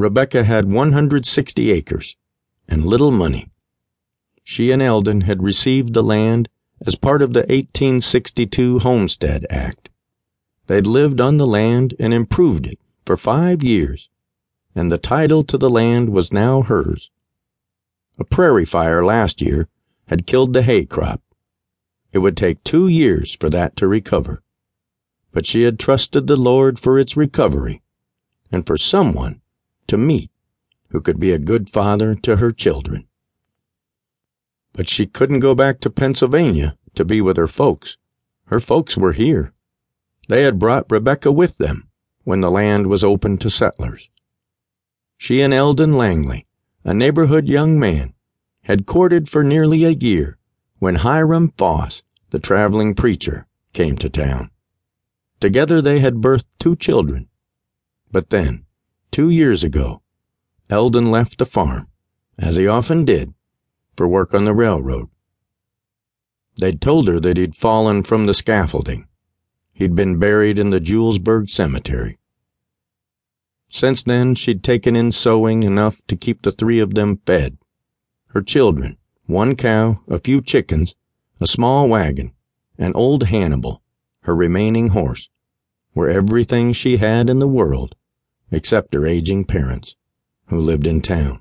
Rebecca had 160 acres and little money. She and Eldon had received the land as part of the 1862 Homestead Act. They'd lived on the land and improved it for five years, and the title to the land was now hers. A prairie fire last year had killed the hay crop. It would take two years for that to recover. But she had trusted the Lord for its recovery and for someone to meet who could be a good father to her children. But she couldn't go back to Pennsylvania to be with her folks. Her folks were here. They had brought Rebecca with them when the land was open to settlers. She and Eldon Langley, a neighborhood young man, had courted for nearly a year when Hiram Foss, the traveling preacher, came to town. Together they had birthed two children. But then, two years ago, Eldon left the farm, as he often did, for work on the railroad. They'd told her that he'd fallen from the scaffolding. He'd been buried in the Julesburg Cemetery. Since then, she'd taken in sewing enough to keep the three of them fed. Her children, one cow, a few chickens, a small wagon, and old Hannibal, her remaining horse, were everything she had in the world except her aging parents, who lived in town.